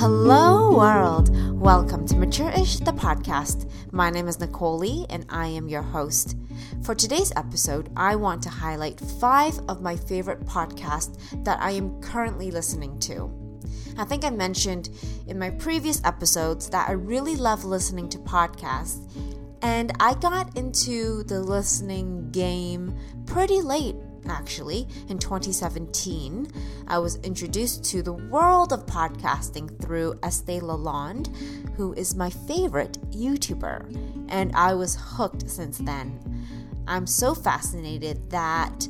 Hello, world! Welcome to Mature-ish, the podcast. My name is Nicole and I am your host. For today's episode, I want to highlight five of my favorite podcasts that I am currently listening to. I think I mentioned in my previous episodes that I really love listening to podcasts, and I got into the listening game pretty late actually, in 2017, I was introduced to the world of podcasting through Estee Lalonde, who is my favorite YouTuber, and I was hooked since then. I'm so fascinated that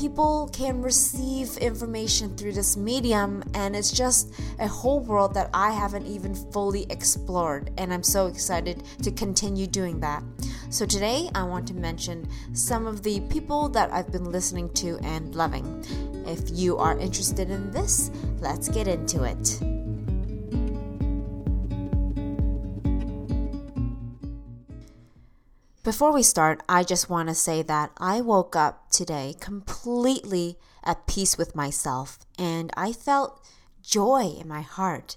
people can receive information through this medium, and it's just a whole world that I haven't even fully explored, and I'm so excited to continue doing that. So, today I want to mention some of the people that I've been listening to and loving. If you are interested in this, let's get into it. Before we start, I just want to say that I woke up today completely at peace with myself and I felt joy in my heart.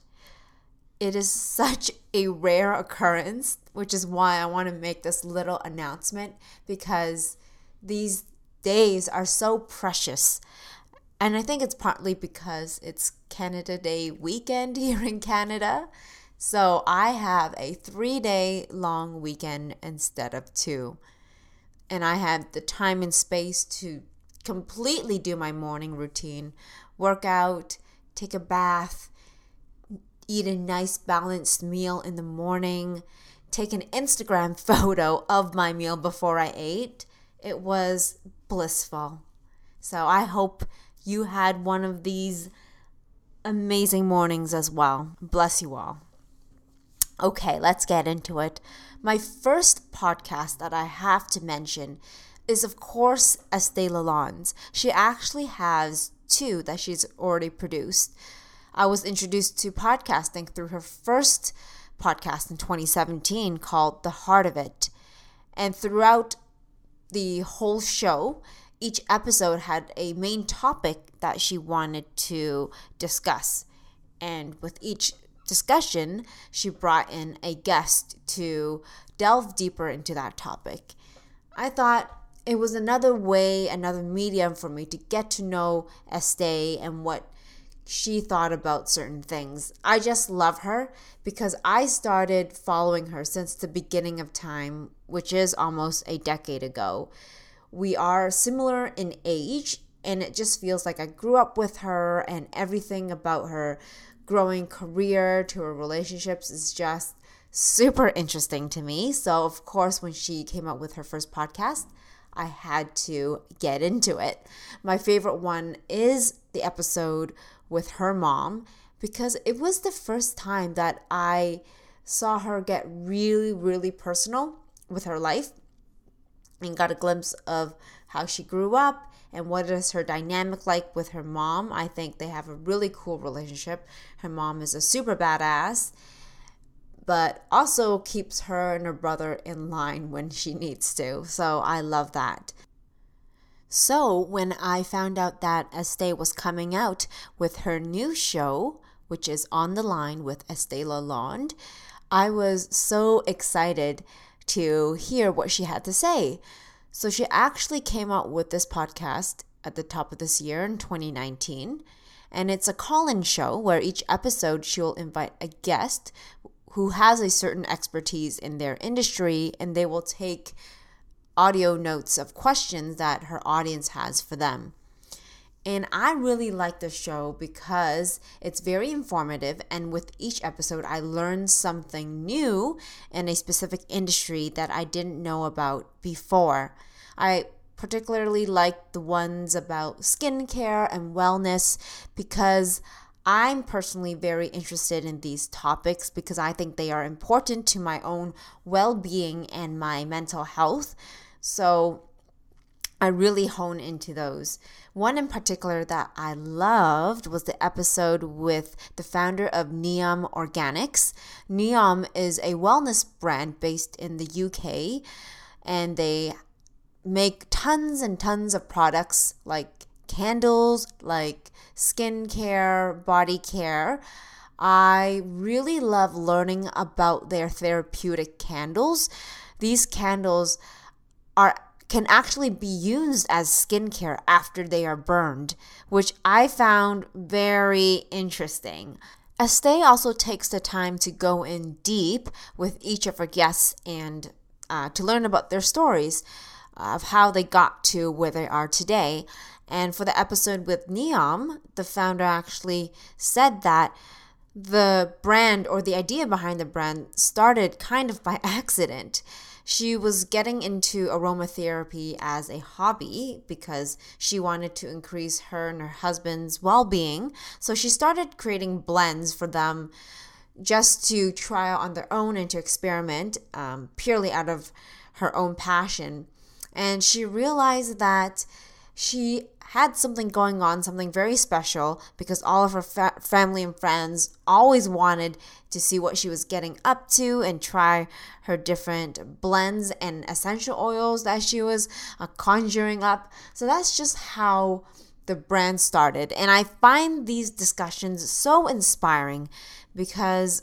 It is such a rare occurrence, which is why I want to make this little announcement because these days are so precious. And I think it's partly because it's Canada Day weekend here in Canada. So I have a three day long weekend instead of two. And I have the time and space to completely do my morning routine, work out, take a bath, eat a nice balanced meal in the morning, take an Instagram photo of my meal before I ate. It was blissful. So I hope you had one of these amazing mornings as well. Bless you all. Okay, let's get into it. My first podcast that I have to mention is, of course, Estee Lalonde's. She actually has two that she's already produced. I was introduced to podcasting through her first podcast in 2017 called The Heart of It. And throughout the whole show, each episode had a main topic that she wanted to discuss. And with each discussion, she brought in a guest to delve deeper into that topic. I thought it was another way, another medium for me to get to know Estee and what she thought about certain things. I just love her because I started following her since the beginning of time, which is almost a decade ago. We are similar in age, and it just feels like I grew up with her, and everything about her growing career to her relationships is just super interesting to me. So, of course, when she came out with her first podcast, I had to get into it. My favorite one is the episode with her mom because it was the first time that I saw her get really, really personal with her life and got a glimpse of how she grew up and what is her dynamic like with her mom. I think they have a really cool relationship. Her mom is a super badass, but also keeps her and her brother in line when she needs to. So I love that. So when I found out that Estee was coming out with her new show, which is On the Line with Estee Lalonde, I was so excited to hear what she had to say. So she actually came out with this podcast at the top of this year in 2019. And it's a call in show where each episode she'll invite a guest who has a certain expertise in their industry and they will take audio notes of questions that her audience has for them. And I really like the show because it's very informative. And with each episode, I learn something new in a specific industry that I didn't know about before. I particularly like the ones about skincare and wellness because I'm personally very interested in these topics because I think they are important to my own well being and my mental health. So I really hone into those. One in particular that I loved was the episode with the founder of Neom Organics. Neom is a wellness brand based in the UK and they make tons and tons of products like candles, like skincare, body care. I really love learning about their therapeutic candles. These candles are can actually be used as skincare after they are burned, which I found very interesting. Estee also takes the time to go in deep with each of her guests and uh, to learn about their stories of how they got to where they are today. And for the episode with Neom, the founder actually said that the brand or the idea behind the brand started kind of by accident. She was getting into aromatherapy as a hobby because she wanted to increase her and her husband's well being. So she started creating blends for them just to try out on their own and to experiment um, purely out of her own passion. And she realized that she had something going on, something very special, because all of her fa- family and friends always wanted to see what she was getting up to and try her different blends and essential oils that she was uh, conjuring up. So that's just how the brand started. And I find these discussions so inspiring because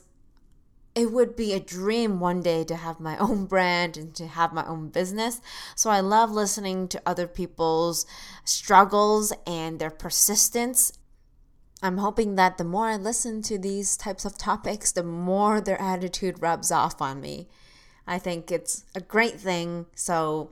it would be a dream one day to have my own brand and to have my own business. So I love listening to other people's struggles and their persistence. I'm hoping that the more I listen to these types of topics, the more their attitude rubs off on me. I think it's a great thing. So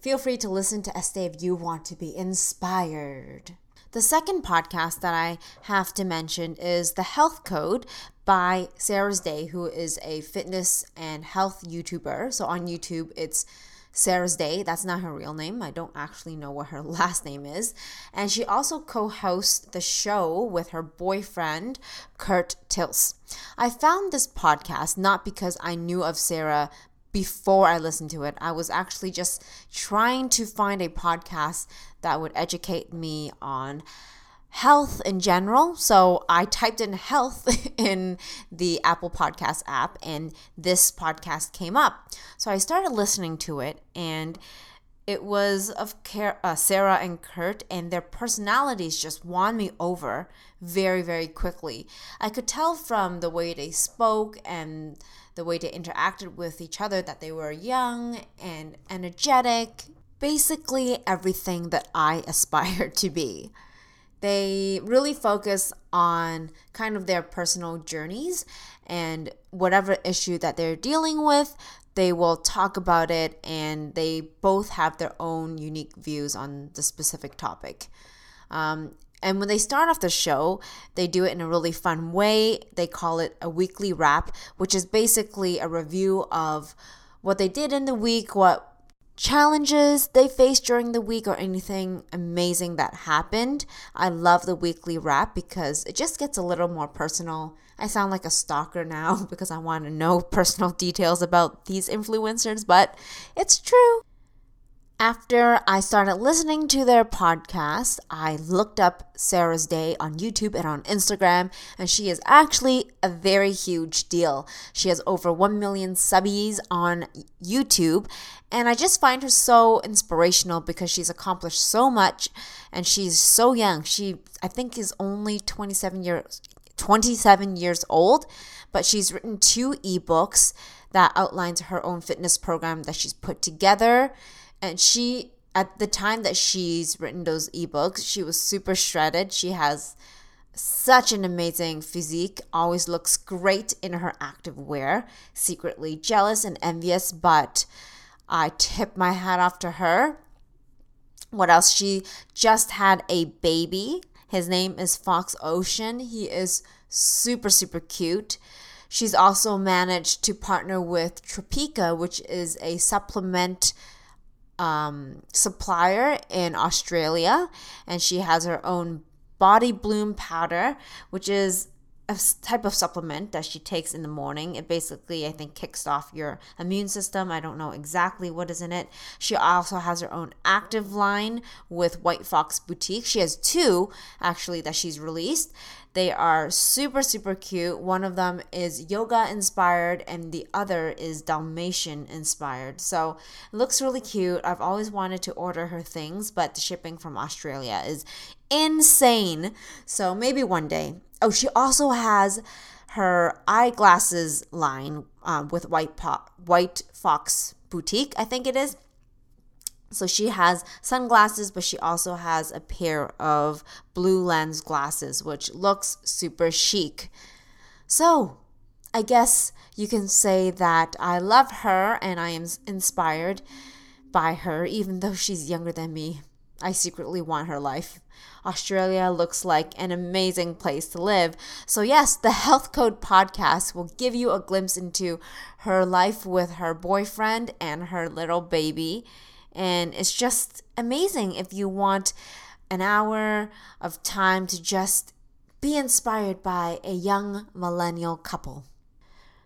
feel free to listen to Estee if you want to be inspired. The second podcast that I have to mention is The Health Code by Sarah's Day, who is a fitness and health YouTuber. So on YouTube, it's Sarah's Day. That's not her real name. I don't actually know what her last name is. And she also co hosts the show with her boyfriend, Kurt Tills. I found this podcast not because I knew of Sarah before I listened to it. I was actually just trying to find a podcast that would educate me on health in general. So I typed in health in the Apple Podcast app and this podcast came up. So I started listening to it and it was of uh, Sarah and Kurt, and their personalities just won me over very, very quickly. I could tell from the way they spoke and the way they interacted with each other that they were young and energetic. Basically, everything that I aspire to be. They really focus on kind of their personal journeys and whatever issue that they're dealing with, they will talk about it and they both have their own unique views on the specific topic. Um, and when they start off the show, they do it in a really fun way. They call it a weekly wrap, which is basically a review of what they did in the week, what challenges they faced during the week or anything amazing that happened. I love the weekly wrap because it just gets a little more personal. I sound like a stalker now because I want to know personal details about these influencers, but it's true. After I started listening to their podcast, I looked up Sarah's Day on YouTube and on Instagram, and she is actually a very huge deal. She has over 1 million subbies on YouTube, and I just find her so inspirational because she's accomplished so much and she's so young. She, I think, is only 27 years, 27 years old, but she's written two ebooks that outlines her own fitness program that she's put together and she at the time that she's written those ebooks she was super shredded. She has such an amazing physique always looks great in her active wear secretly jealous and envious but i tip my hat off to her. What else? She just had a baby. His name is fox ocean. He is super super cute. She's also managed to partner with Tropeaka which is a supplement um, supplier in Australia, and she has her own body bloom powder, which is a type of supplement that she takes in the morning. It basically, I think, kicks off your immune system. I don't know exactly what is in it. She also has her own active line with White Fox Boutique. She has two actually that she's released. They are super, super cute. One of them is yoga inspired, and the other is Dalmatian inspired. So it looks really cute. I've always wanted to order her things, but the shipping from Australia is insane. So maybe one day. Oh, she also has her eyeglasses line um, with White, po- White Fox Boutique, I think it is. So she has sunglasses, but she also has a pair of blue lens glasses, which looks super chic. So I guess you can say that I love her and I am inspired by her, even though she's younger than me. I secretly want her life. Australia looks like an amazing place to live. So, yes, the Health Code podcast will give you a glimpse into her life with her boyfriend and her little baby. And it's just amazing if you want an hour of time to just be inspired by a young millennial couple.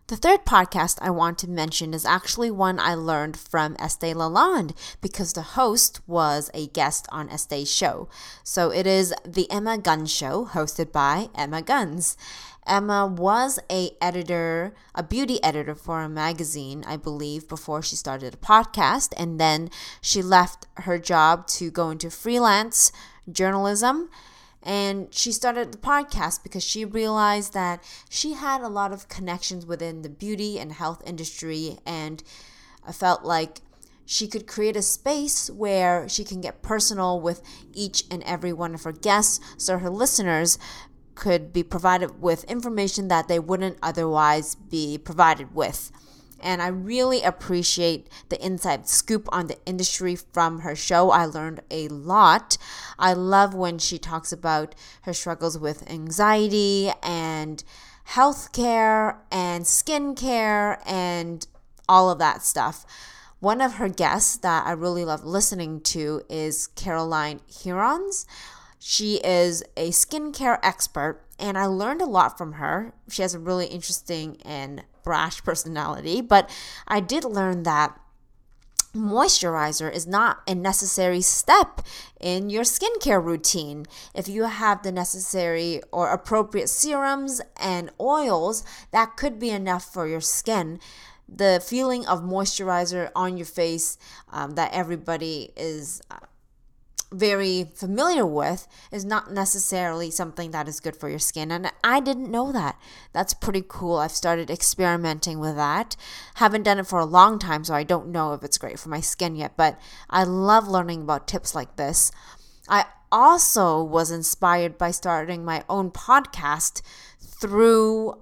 The third podcast I want to mention is actually one I learned from Estee Lalonde because the host was a guest on Estee's show. So it is the Emma Guns Show, hosted by Emma Guns. Emma was a editor, a beauty editor for a magazine, I believe, before she started a podcast, and then she left her job to go into freelance journalism. And she started the podcast because she realized that she had a lot of connections within the beauty and health industry. And I felt like she could create a space where she can get personal with each and every one of her guests. So her listeners could be provided with information that they wouldn't otherwise be provided with and I really appreciate the inside scoop on the industry from her show. I learned a lot. I love when she talks about her struggles with anxiety and healthcare and skincare and all of that stuff. One of her guests that I really love listening to is Caroline Hirons. She is a skincare expert, and I learned a lot from her. She has a really interesting and brash personality, but I did learn that moisturizer is not a necessary step in your skincare routine. If you have the necessary or appropriate serums and oils, that could be enough for your skin. The feeling of moisturizer on your face um, that everybody is. Very familiar with is not necessarily something that is good for your skin. And I didn't know that. That's pretty cool. I've started experimenting with that. Haven't done it for a long time, so I don't know if it's great for my skin yet, but I love learning about tips like this. I also was inspired by starting my own podcast through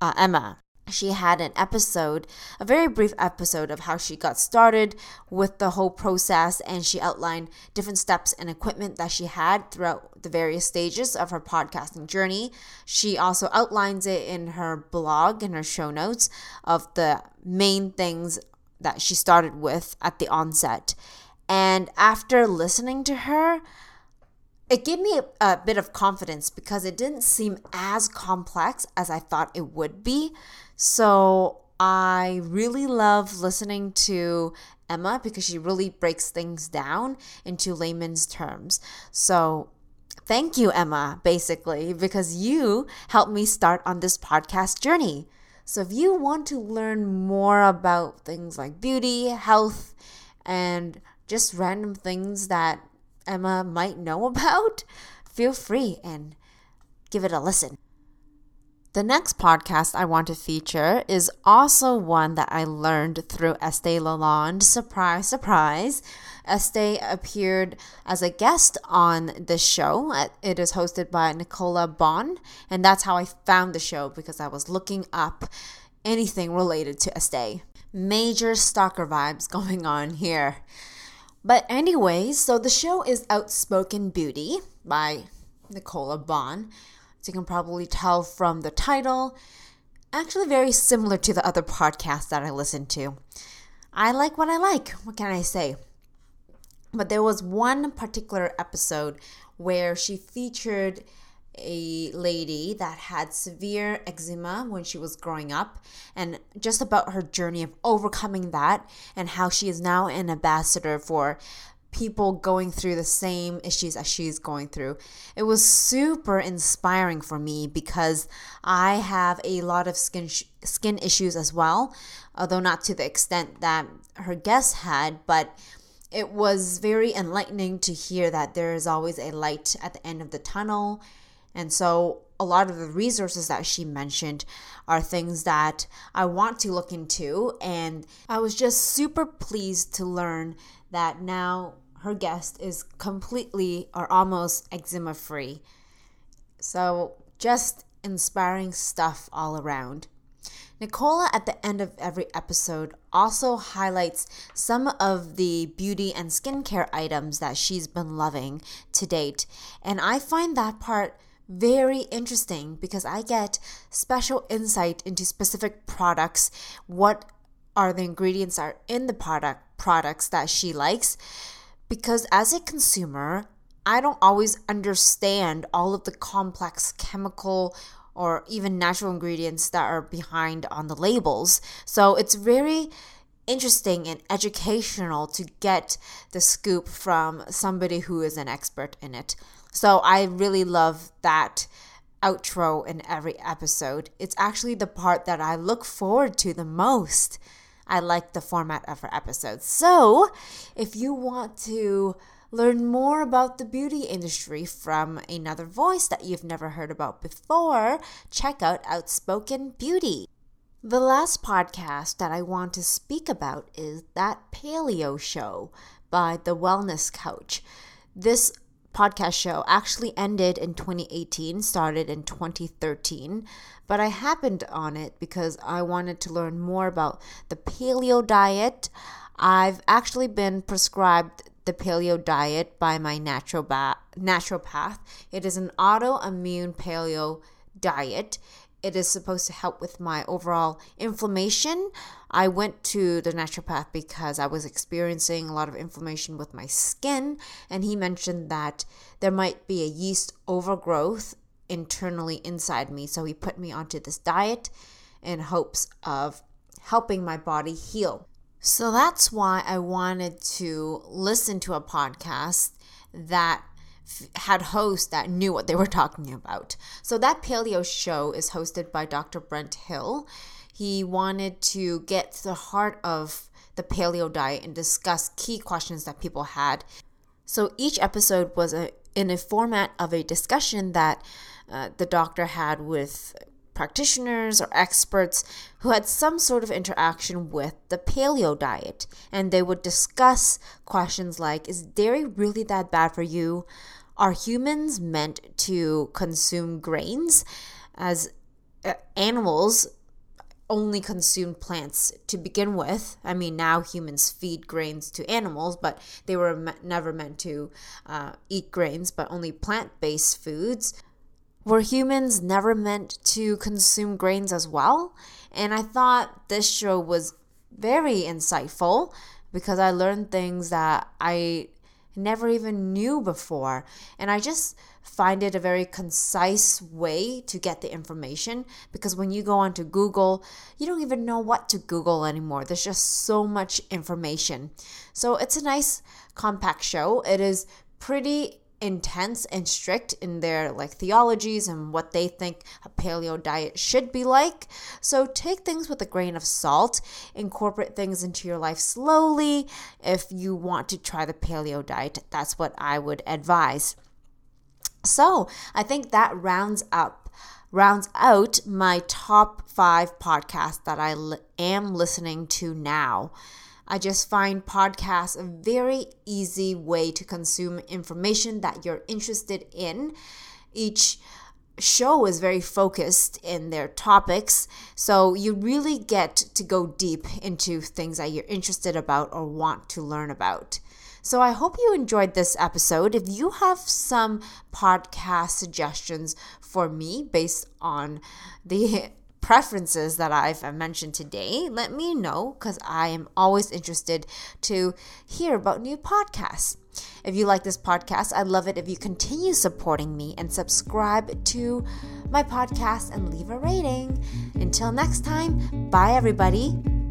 uh, Emma she had an episode, a very brief episode of how she got started with the whole process, and she outlined different steps and equipment that she had throughout the various stages of her podcasting journey. She also outlines it in her blog, in her show notes, of the main things that she started with at the onset. And after listening to her, it gave me a, bit of confidence because it didn't seem as complex as I thought it would be. So I really love listening to Emma because she really breaks things down into layman's terms. So thank you, Emma, basically, because you helped me start on this podcast journey. So if you want to learn more about things like beauty, health, and just random things that Emma might know about, feel free and give it a listen. The next podcast I want to feature is also one that I learned through Estee Lalonde. Surprise, surprise. Estee appeared as a guest on the show. It is hosted by Nicola Bonn, and that's how I found the show because I was looking up anything related to Estee. Major stalker vibes going on here. But, anyways, so the show is Outspoken Beauty by Nicola Bonn. As you can probably tell from the title, actually very similar to the other podcasts that I listen to. I like what I like. What can I say? But there was one particular episode where she featured a lady that had severe eczema when she was growing up and just about her journey of overcoming that and how she is now an ambassador for people going through the same issues as she's going through. It was super inspiring for me because I have a lot of skin sh- skin issues as well, although not to the extent that her guest had, but it was very enlightening to hear that there is always a light at the end of the tunnel And so a lot of the resources that she mentioned are things that I want to look into. And I was just super pleased to learn that now her guest is completely or almost eczema free. So just inspiring stuff all around. Nicola, at the end of every episode, also highlights some of the beauty and skincare items that she's been loving to date. And I find that part very interesting because I get special insight into specific products, what are the ingredients are in the product products that she likes because as a consumer, I don't always understand all of the complex chemical or even natural ingredients that are behind on the labels. So it's very interesting and educational to get the scoop from somebody who is an expert in it. So I really love that outro in every episode. It's actually the part that I look forward to the most. I like the format of her episodes. So, if you want to learn more about the beauty industry from another voice that you've never heard about before, check out Outspoken Beauty. The last podcast that I want to speak about is That Paleo Show by The Wellness Coach. This podcast show actually ended in 2018, started in 2013, but I happened on it because I wanted to learn more about the paleo diet. I've actually been prescribed the paleo diet by my naturopath. It is an autoimmune paleo diet. It is supposed to help with my overall inflammation. I went to the naturopath because I was experiencing a lot of inflammation with my skin, and he mentioned that there might be a yeast overgrowth internally inside me. So he put me onto this diet in hopes of helping my body heal. So that's why I wanted to listen to a podcast that had hosts that knew what they were talking about. So that paleo show is hosted by Dr. Brent Hill. He wanted to get to the heart of the paleo diet and discuss key questions that people had. So each episode was a, in a format of a discussion that uh, the doctor had with practitioners or experts who had some sort of interaction with the paleo diet. And they would discuss questions like Is dairy really that bad for you? Are humans meant to consume grains? As uh, animals only consumed plants to begin with. I mean, now humans feed grains to animals, but they were me- never meant to uh, eat grains, but only plant based foods. Were humans never meant to consume grains as well? And I thought this show was very insightful because I learned things that I never even knew before. And I just find it a very concise way to get the information because when you go onto Google, you don't even know what to Google anymore. There's just so much information. So it's a nice compact show. It is pretty intense and strict in their like theologies and what they think a paleo diet should be like. So take things with a grain of salt, incorporate things into your life slowly. If you want to try the paleo diet, that's what I would advise. So, I think that rounds up rounds out my top 5 podcasts that I am listening to now. I just find podcasts a very easy way to consume information that you're interested in. Each show is very focused in their topics, so you really get to go deep into things that you're interested about or want to learn about. So I hope you enjoyed this episode. If you have some podcast suggestions for me based on the preferences that I've mentioned today, let me know because I am always interested to hear about new podcasts. If you like this podcast, I'd love it if you continue supporting me and subscribe to my podcast and leave a rating. Until next time, bye everybody.